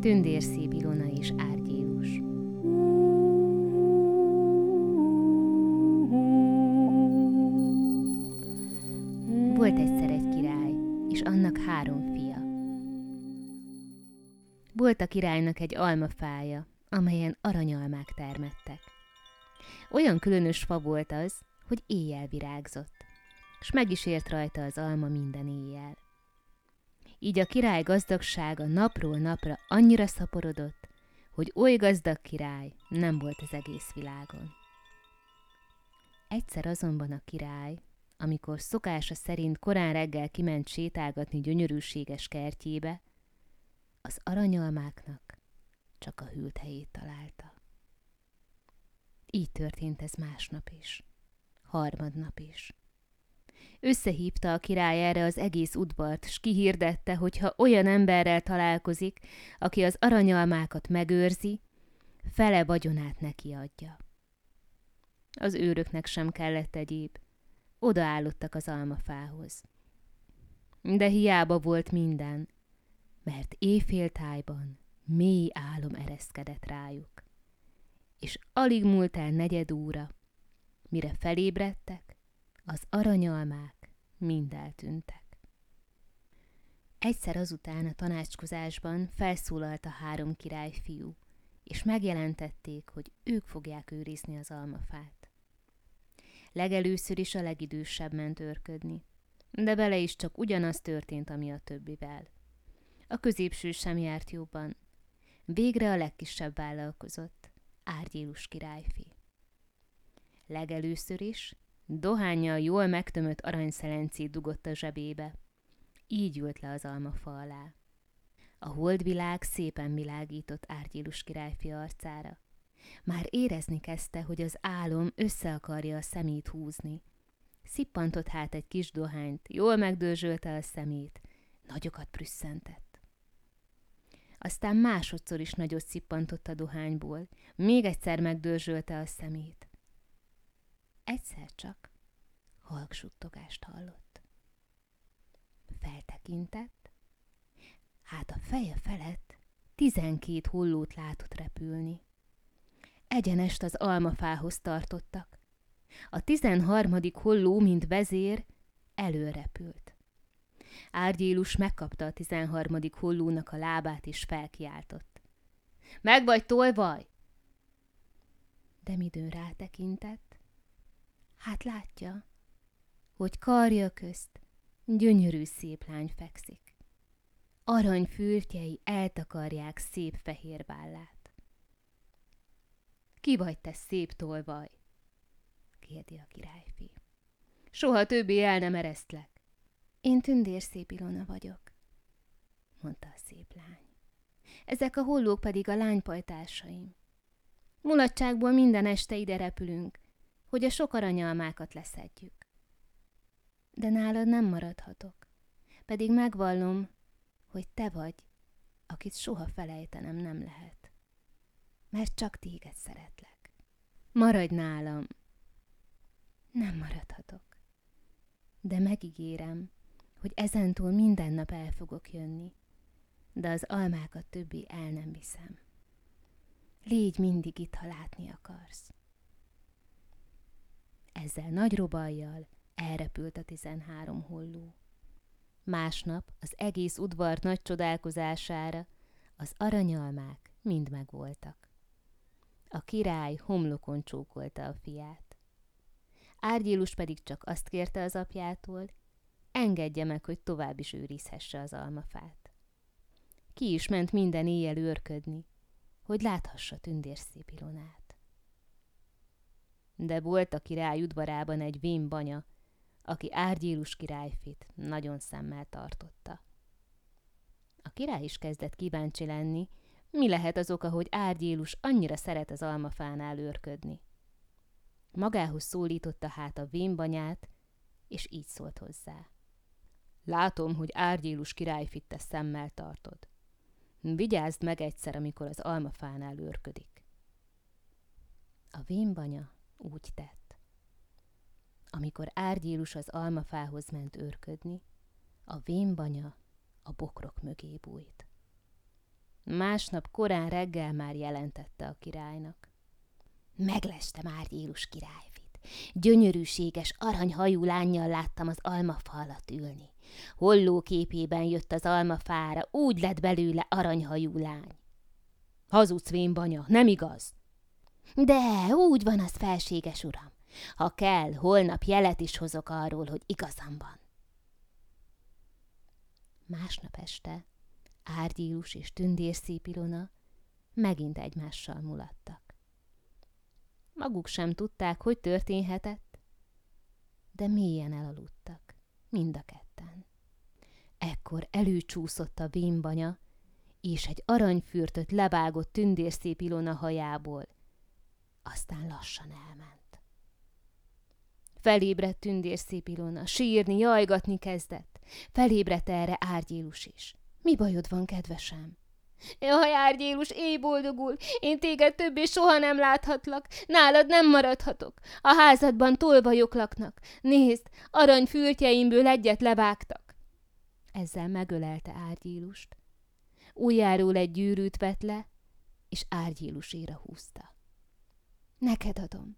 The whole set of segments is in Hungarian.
Tündérszép Ilona és Árgyélus. Volt egyszer egy király, és annak három fia. Volt a királynak egy almafája, amelyen aranyalmák termettek. Olyan különös fa volt az, hogy éjjel virágzott, s meg is ért rajta az alma minden éjjel. Így a király gazdagsága napról napra annyira szaporodott, hogy oly gazdag király nem volt az egész világon. Egyszer azonban a király, amikor szokása szerint korán reggel kiment sétálgatni gyönyörűséges kertjébe, az aranyalmáknak csak a hűlt helyét találta. Így történt ez másnap is, harmadnap is. Összehívta a király erre az egész udvart, s kihirdette, hogy ha olyan emberrel találkozik, aki az aranyalmákat megőrzi, fele vagyonát neki adja. Az őröknek sem kellett egyéb, odaállottak az almafához. De hiába volt minden, mert éjféltájban mély álom ereszkedett rájuk. És alig múlt el negyed óra, mire felébredtek, az aranyalmák mind eltűntek. Egyszer azután a tanácskozásban felszólalt a három király fiú, és megjelentették, hogy ők fogják őrizni az almafát. Legelőször is a legidősebb ment őrködni, de vele is csak ugyanaz történt, ami a többivel. A középső sem járt jobban. Végre a legkisebb vállalkozott, Árgyélus királyfi. Legelőször is Dohányjal jól megtömött aranyszelencét dugott a zsebébe. Így ült le az almafa alá. A holdvilág szépen világított Árgyélus királyfi arcára. Már érezni kezdte, hogy az álom össze akarja a szemét húzni. Szippantott hát egy kis dohányt, jól megdörzsölte a szemét, nagyokat prüsszentett. Aztán másodszor is nagyot szippantott a dohányból, még egyszer megdörzsölte a szemét. Egyszer csak halk suttogást hallott. Feltekintett, hát a feje felett tizenkét hullót látott repülni. Egyenest az almafához tartottak. A tizenharmadik holló, mint vezér, előrepült. Árgyélus megkapta a tizenharmadik hollónak a lábát, és felkiáltott. Meg vagy tolvaj? De midőn rátekintett, Hát látja, hogy karja közt gyönyörű szép lány fekszik. Arany fürtjei eltakarják szép fehér vállát. Ki vagy te szép tolvaj? kérdi a királyfi. Soha többé el nem eresztlek. Én tündér szép Ilona vagyok, mondta a szép lány. Ezek a hollók pedig a lánypajtársaim. Mulatságból minden este ide repülünk, hogy a sok aranyalmákat leszedjük. De nálad nem maradhatok, pedig megvallom, hogy te vagy, akit soha felejtenem nem lehet. Mert csak téged szeretlek. Maradj nálam! Nem maradhatok. De megígérem, hogy ezentúl minden nap el fogok jönni, de az almákat többé el nem viszem. Légy mindig itt, ha látni akarsz. Ezzel nagy robajjal elrepült a tizenhárom holló. Másnap az egész udvar nagy csodálkozására az aranyalmák mind megvoltak. A király homlokon csókolta a fiát. Árgyélus pedig csak azt kérte az apjától, engedje meg, hogy tovább is őrizhesse az almafát. Ki is ment minden éjjel őrködni, hogy láthassa tündérszép Ilonát de volt a király udvarában egy vén banya, aki Árgyélus királyfit nagyon szemmel tartotta. A király is kezdett kíváncsi lenni, mi lehet az oka, hogy Árgyélus annyira szeret az almafánál őrködni. Magához szólította hát a vénbanyát, és így szólt hozzá. Látom, hogy Árgyélus királyfit te szemmel tartod. Vigyázd meg egyszer, amikor az almafánál őrködik. A vénbanya úgy tett. Amikor Árgyélus az almafához ment őrködni, a vénbanya a bokrok mögé bújt. Másnap korán reggel már jelentette a királynak. Megleste már Jélus királyfit. Gyönyörűséges, aranyhajú lányjal láttam az almafa alatt ülni. Holló képében jött az almafára, úgy lett belőle aranyhajú lány. Hazudsz, banya, nem igaz? De, úgy van az, felséges uram. Ha kell, holnap jelet is hozok arról, hogy igazam van. Másnap este Árgyílus és Tündérszép Ilona megint egymással mulattak. Maguk sem tudták, hogy történhetett, de mélyen elaludtak, mind a ketten. Ekkor előcsúszott a vénbanya, és egy aranyfürtöt levágott tündérszép Ilona hajából, aztán lassan elment. Felébredt tündérszép Ilona, sírni, jajgatni kezdett. Felébredt erre Árgyélus is. Mi bajod van, kedvesem? Jaj, Árgyélus, éj boldogul, én téged többé soha nem láthatlak, nálad nem maradhatok. A házadban tolvajok laknak. Nézd, arany fürtjeimből egyet levágtak. Ezzel megölelte Árgyélust. Újjáról egy gyűrűt vett le, és Árgyéluséra húzta. Neked adom,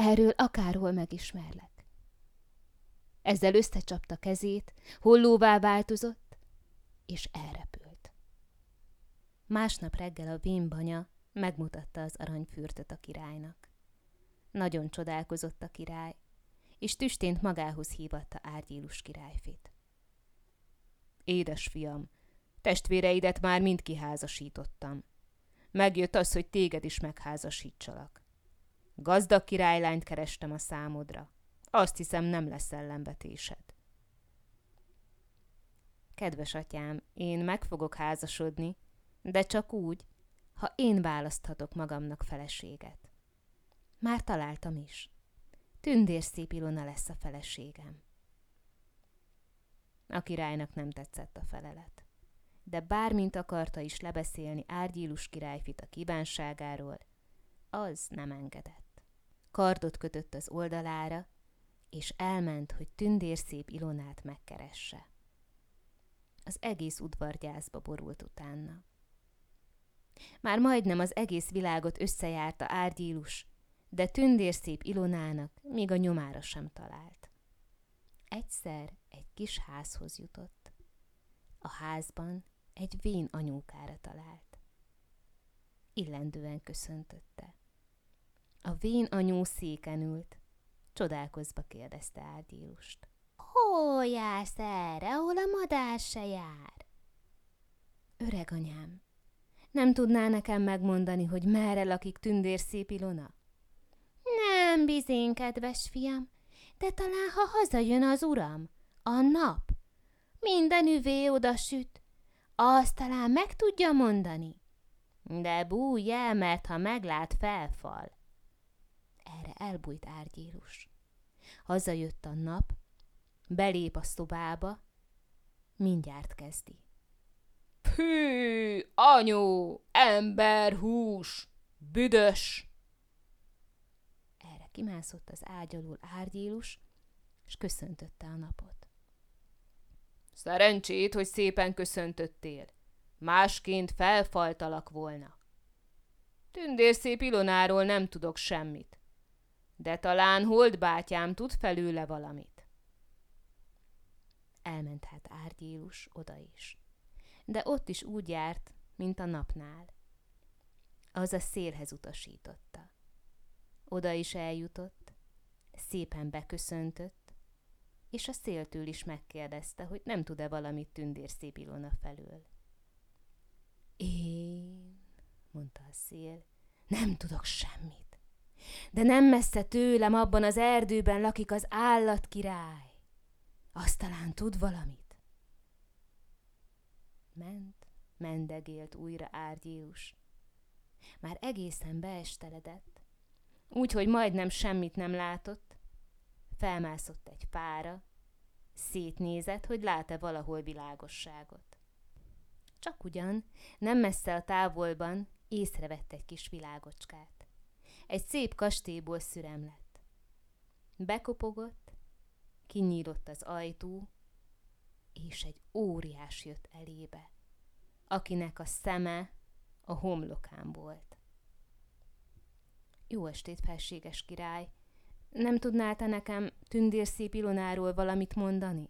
erről akárhol megismerlek. Ezzel összecsapta kezét, hollóvá változott, és elrepült. Másnap reggel a vénbanya megmutatta az aranyfürtöt a királynak. Nagyon csodálkozott a király, és tüstént magához hívatta Árgyélus királyfit. Édes fiam, testvéreidet már mind kiházasítottam. Megjött az, hogy téged is megházasítsalak. Gazdag királylányt kerestem a számodra. Azt hiszem, nem lesz ellenvetésed. Kedves atyám, én meg fogok házasodni, de csak úgy, ha én választhatok magamnak feleséget. Már találtam is. Tündérszép Ilona lesz a feleségem. A királynak nem tetszett a felelet. De bármint akarta is lebeszélni Árgyílus királyfit a kívánságáról, az nem engedett kardot kötött az oldalára, és elment, hogy tündérszép Ilonát megkeresse. Az egész udvargyászba borult utána. Már majdnem az egész világot összejárta Árgyílus, de tündérszép Ilonának még a nyomára sem talált. Egyszer egy kis házhoz jutott. A házban egy vén anyókára talált. Illendően köszöntötte. A vén anyó széken ült. Csodálkozva kérdezte Árdílust. Hol jársz erre, ahol a madár se jár? Öreg anyám, nem tudná nekem megmondani, hogy merre lakik tündér szép Ilona? Nem bizén, kedves fiam, de talán, ha hazajön az uram, a nap, minden üvé oda süt, azt talán meg tudja mondani. De bújj el, mert ha meglát, felfal erre elbújt árgyírus. Hazajött a nap, belép a szobába, mindjárt kezdi. Hű, anyu, ember, hús, büdös! Erre kimászott az ágy alul árgyílus, és köszöntötte a napot. Szerencsét, hogy szépen köszöntöttél. Másként felfaltalak volna. Tündérszép Ilonáról nem tudok semmit de talán holdbátyám tud felőle valamit. Elment hát Árgyélus oda is, de ott is úgy járt, mint a napnál. Az a szélhez utasította. Oda is eljutott, szépen beköszöntött, és a széltől is megkérdezte, hogy nem tud-e valamit tündérszép Ilona felől. Én, mondta a szél, nem tudok semmit de nem messze tőlem abban az erdőben lakik az állatkirály. Azt talán tud valamit. Ment, mendegélt újra Árgyéus. Már egészen beesteledett, úgyhogy majdnem semmit nem látott. Felmászott egy fára, szétnézett, hogy lát-e valahol világosságot. Csak ugyan, nem messze a távolban észrevett egy kis világocskát egy szép kastélyból szürem lett. Bekopogott, kinyílott az ajtó, és egy óriás jött elébe. akinek a szeme a homlokán volt. Jó estét, felséges király! Nem tudnál te nekem tündérszép Ilonáról valamit mondani?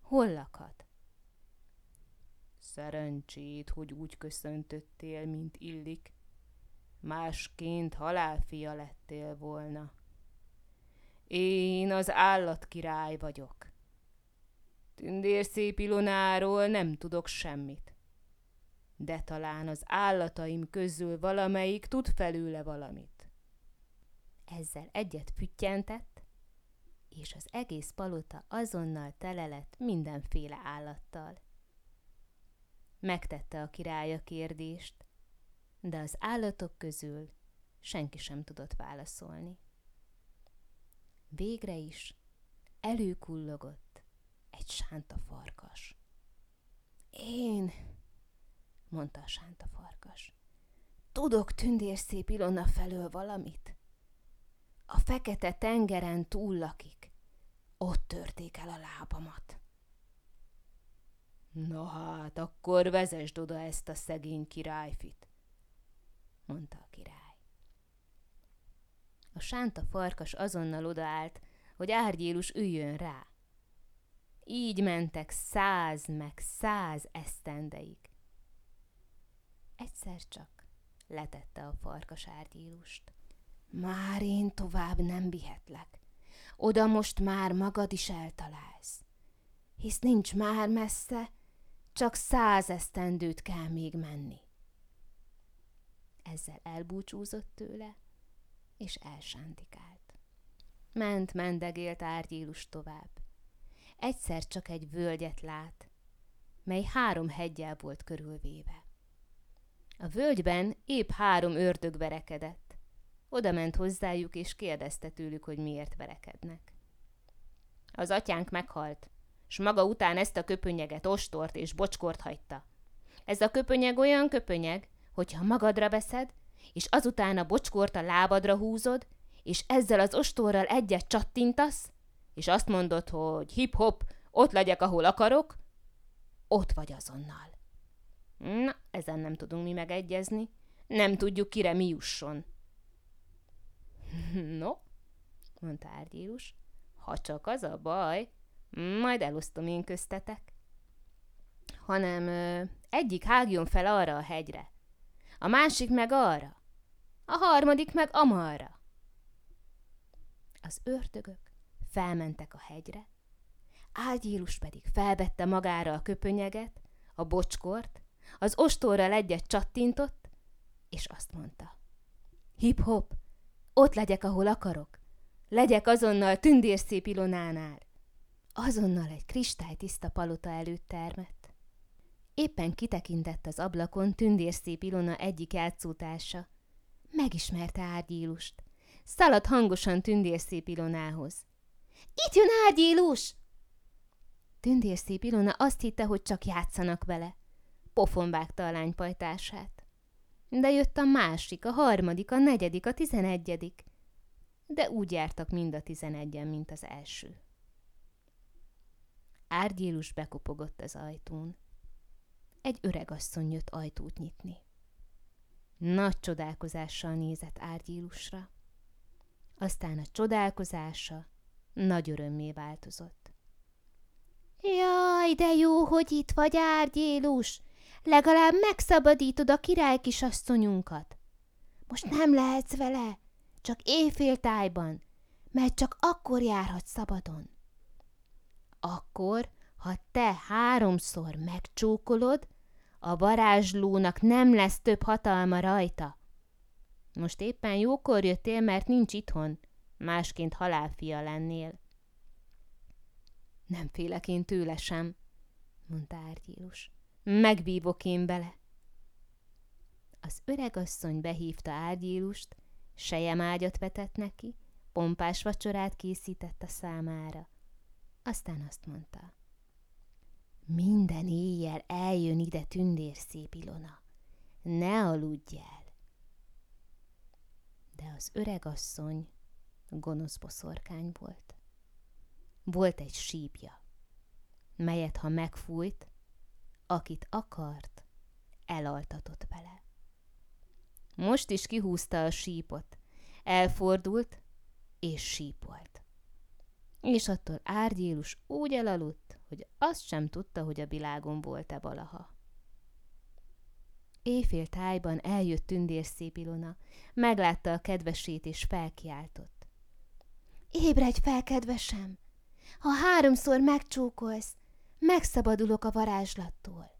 Hol lakhat? Szerencsét, hogy úgy köszöntöttél, mint illik. Másként halálfia lettél volna. Én az állatkirály vagyok. Tündérszép Ilonáról nem tudok semmit. De talán az állataim közül valamelyik tud felőle valamit. Ezzel egyet füttyentett, és az egész palota azonnal tele lett mindenféle állattal. Megtette a király a kérdést, de az állatok közül senki sem tudott válaszolni. Végre is előkullogott egy sánta farkas. Én, mondta a sánta farkas, tudok tündérszép Ilona felől valamit? A fekete tengeren túl lakik. Ott törték el a lábamat. Na hát, akkor vezesd oda ezt a szegény királyfit, mondta a király. A sánta farkas azonnal odaállt, hogy Árgyélus üljön rá. Így mentek száz meg száz esztendeig. Egyszer csak letette a farkas Árgyélust. Már én tovább nem vihetlek. Oda most már magad is eltalálsz. Hisz nincs már messze, csak száz esztendőt kell még menni. Ezzel elbúcsúzott tőle, és elsántikált. Ment, mendegélt árgyílus tovább. Egyszer csak egy völgyet lát, mely három hegyel volt körülvéve. A völgyben épp három ördög verekedett. Oda ment hozzájuk, és kérdezte tőlük, hogy miért verekednek. Az atyánk meghalt, s maga után ezt a köpönyeget, ostort és bocskort hagyta. Ez a köpönyeg olyan köpönyeg, hogyha magadra veszed, és azután a bocskort a lábadra húzod, és ezzel az ostorral egyet csattintasz, és azt mondod, hogy hip-hop, ott legyek, ahol akarok, ott vagy azonnal. Na, ezen nem tudunk mi megegyezni. Nem tudjuk, kire mi jusson. No, mondta Árgyírus, ha csak az a baj, majd elosztom én köztetek. Hanem ö, egyik hágjon fel arra a hegyre, a másik meg arra, a harmadik meg amarra. Az ördögök felmentek a hegyre, Ágyírus pedig felvette magára a köpönyeget, a bocskort, az ostorral egyet csattintott, és azt mondta. Hip-hop, ott legyek, ahol akarok. Legyek azonnal tündérszép Ilonánál. Azonnal egy kristálytiszta palota előtt termett. Éppen kitekintett az ablakon tündérszép Ilona egyik játszótársa, Megismerte Árgyílust. Szaladt hangosan tündérszép Ilonához. Itt jön Árgyílus! Tündérszép Ilona azt hitte, hogy csak játszanak vele. Pofon vágta a lánypajtását. De jött a másik, a harmadik, a negyedik, a tizenegyedik. De úgy jártak mind a tizenegyen, mint az első. Árgyélus bekopogott az ajtón. Egy öreg asszony jött ajtót nyitni. Nagy csodálkozással nézett Árgyílusra. Aztán a csodálkozása nagy örömmé változott. Jaj, de jó, hogy itt vagy, Árgyélus! Legalább megszabadítod a király kisasszonyunkat. Most nem lehetsz vele, csak éjféltájban, mert csak akkor járhatsz szabadon. Akkor, ha te háromszor megcsókolod, a varázslónak nem lesz több hatalma rajta. Most éppen jókor jöttél, mert nincs itthon, másként halálfia lennél. Nem félek én tőle sem, mondta Árgyílus. Megbívok én bele. Az öreg asszony behívta Árgyílust, sejemágyat vetett neki, pompás vacsorát készített a számára. Aztán azt mondta. Minden éjjel eljön ide szép Ilona. Ne aludj el. De az öreg asszony gonosz boszorkány volt. Volt egy sípja, melyet ha megfújt, akit akart, elaltatott vele. Most is kihúzta a sípot, elfordult, és sípolt. És attól árgyélus úgy elaludt, hogy azt sem tudta, hogy a világon volt-e valaha. Éjfél tájban eljött tündér szép Ilona, meglátta a kedvesét és felkiáltott. Ébredj fel, kedvesem! Ha háromszor megcsókolsz, megszabadulok a varázslattól.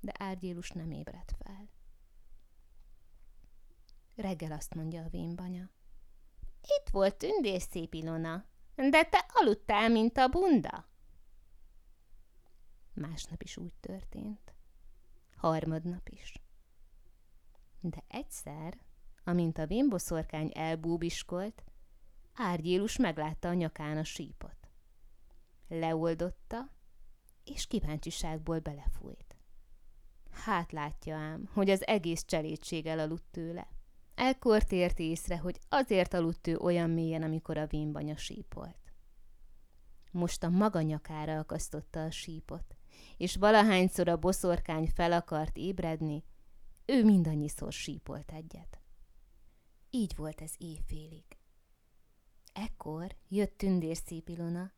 De Árgyélus nem ébredt fel. Reggel azt mondja a vénbanya. Itt volt tündér szép Ilona, de te aludtál, mint a bunda. Másnap is úgy történt. Harmadnap is. De egyszer, amint a vénboszorkány elbúbiskolt, Árgyélus meglátta a nyakán a sípot. Leoldotta, és kíváncsiságból belefújt. Hát látja ám, hogy az egész cselédség elaludt tőle. Ekkor tért észre, hogy azért aludt ő olyan mélyen, amikor a vénbanya sípolt. Most a maga nyakára akasztotta a sípot, és valahányszor a boszorkány fel akart ébredni, ő mindannyiszor sípolt egyet. Így volt ez éjfélig. Ekkor jött tündér szép Ilona,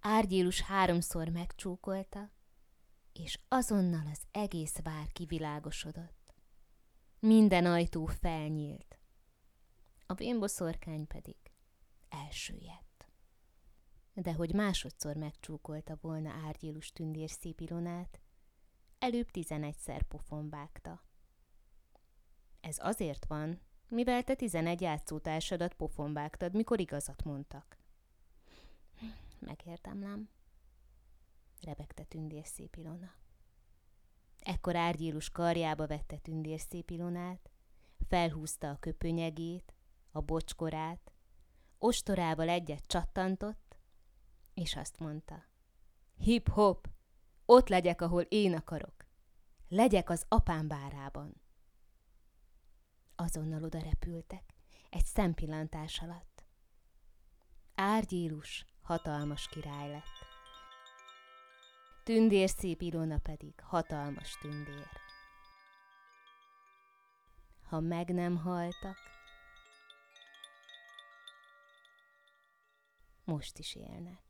Árgyélus háromszor megcsókolta, és azonnal az egész vár kivilágosodott. Minden ajtó felnyílt, a bémboszorkány pedig elsüllyedt. De hogy másodszor megcsókolta volna Árgyélus tündér szép Ilonát, előbb tizenegyszer pofon vágta. Ez azért van, mivel te tizenegy játszótársadat pofon vágtad, mikor igazat mondtak. Megértemlem, rebegte tündér szép Ilona. Ekkor árgyélus karjába vette tündér szép Ilonát, felhúzta a köpönyegét, a bocskorát, ostorával egyet csattantott, és azt mondta. Hip-hop, ott legyek, ahol én akarok. Legyek az apám bárában azonnal oda repültek, egy szempillantás alatt. Árgyélus hatalmas király lett. Tündér szép Ilona pedig hatalmas tündér. Ha meg nem haltak, most is élnek.